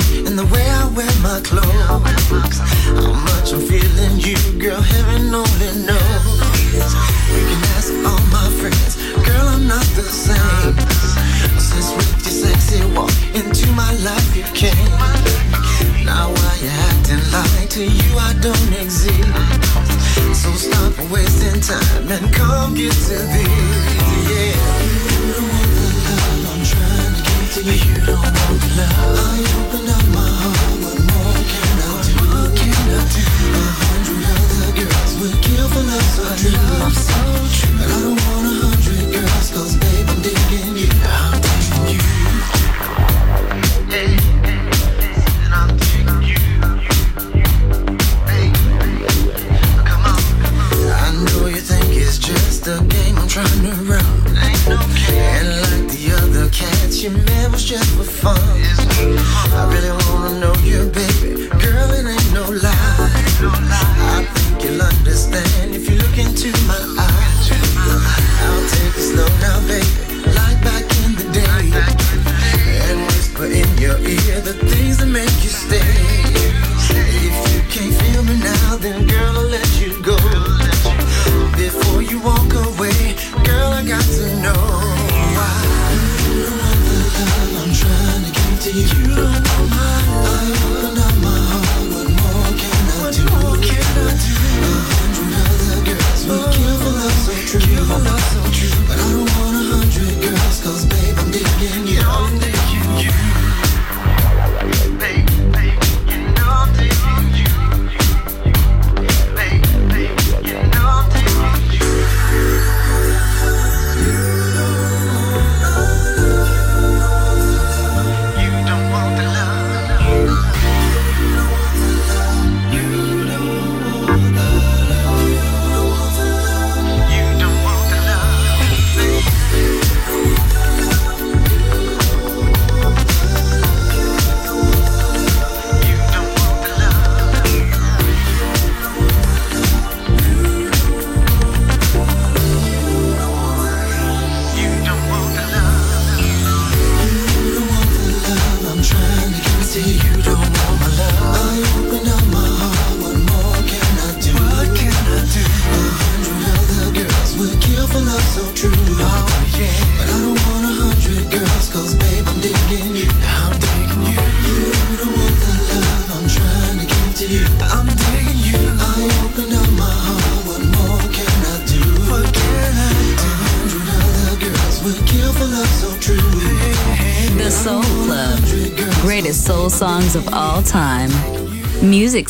and the way I wear my clothes.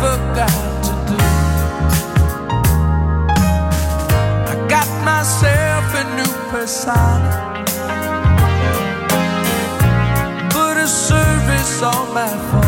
forgot to do. I got myself a new persona. Put a service on my phone.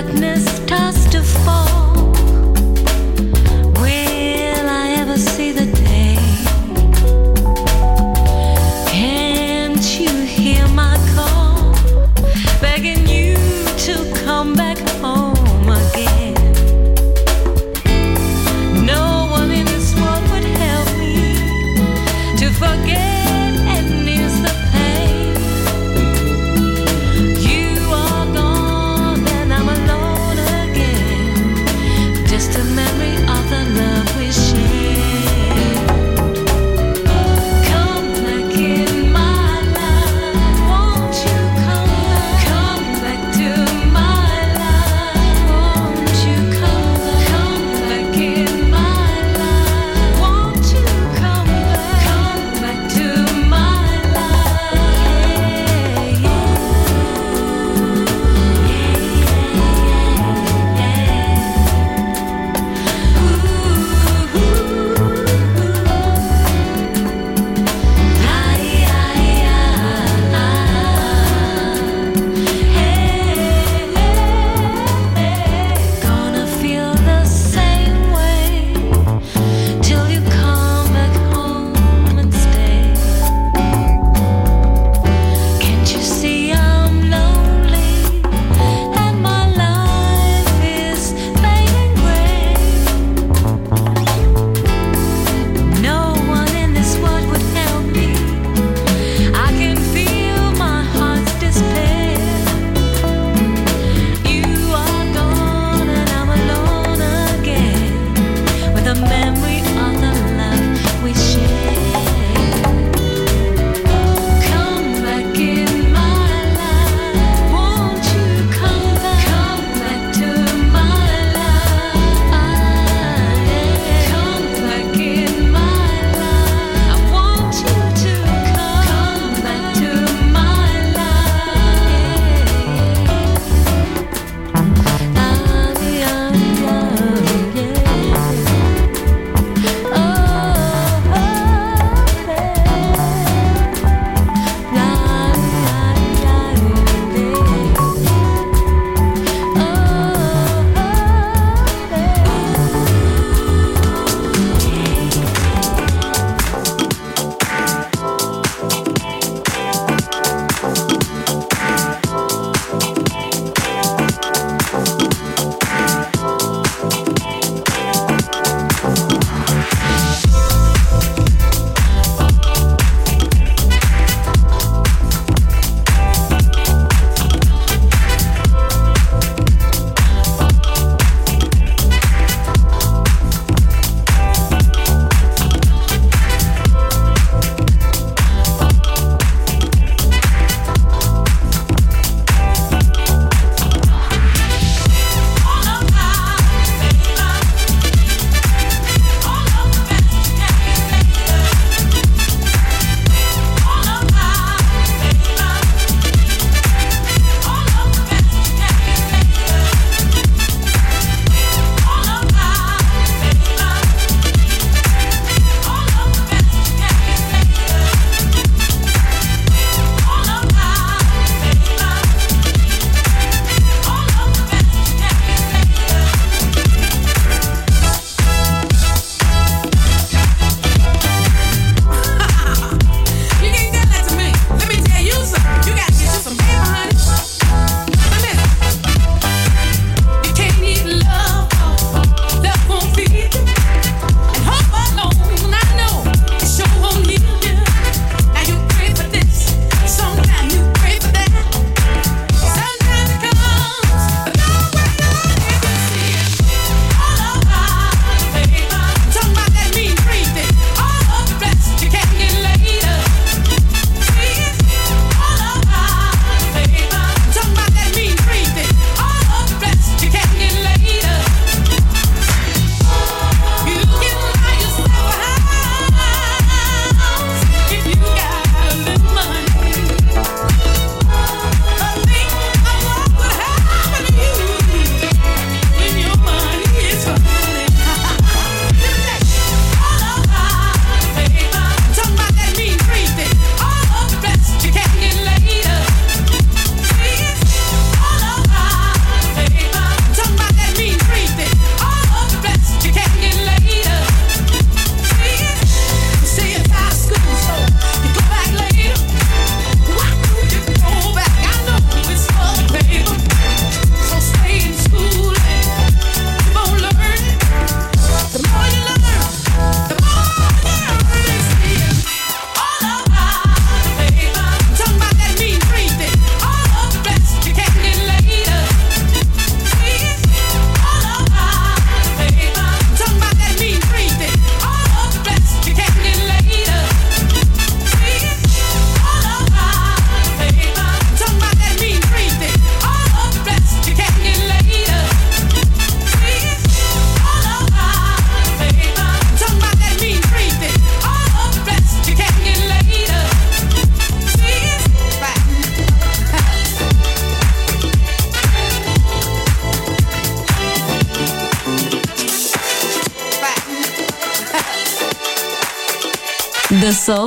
darkness tossed to fall.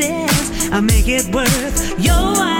chances. I make it worth your while.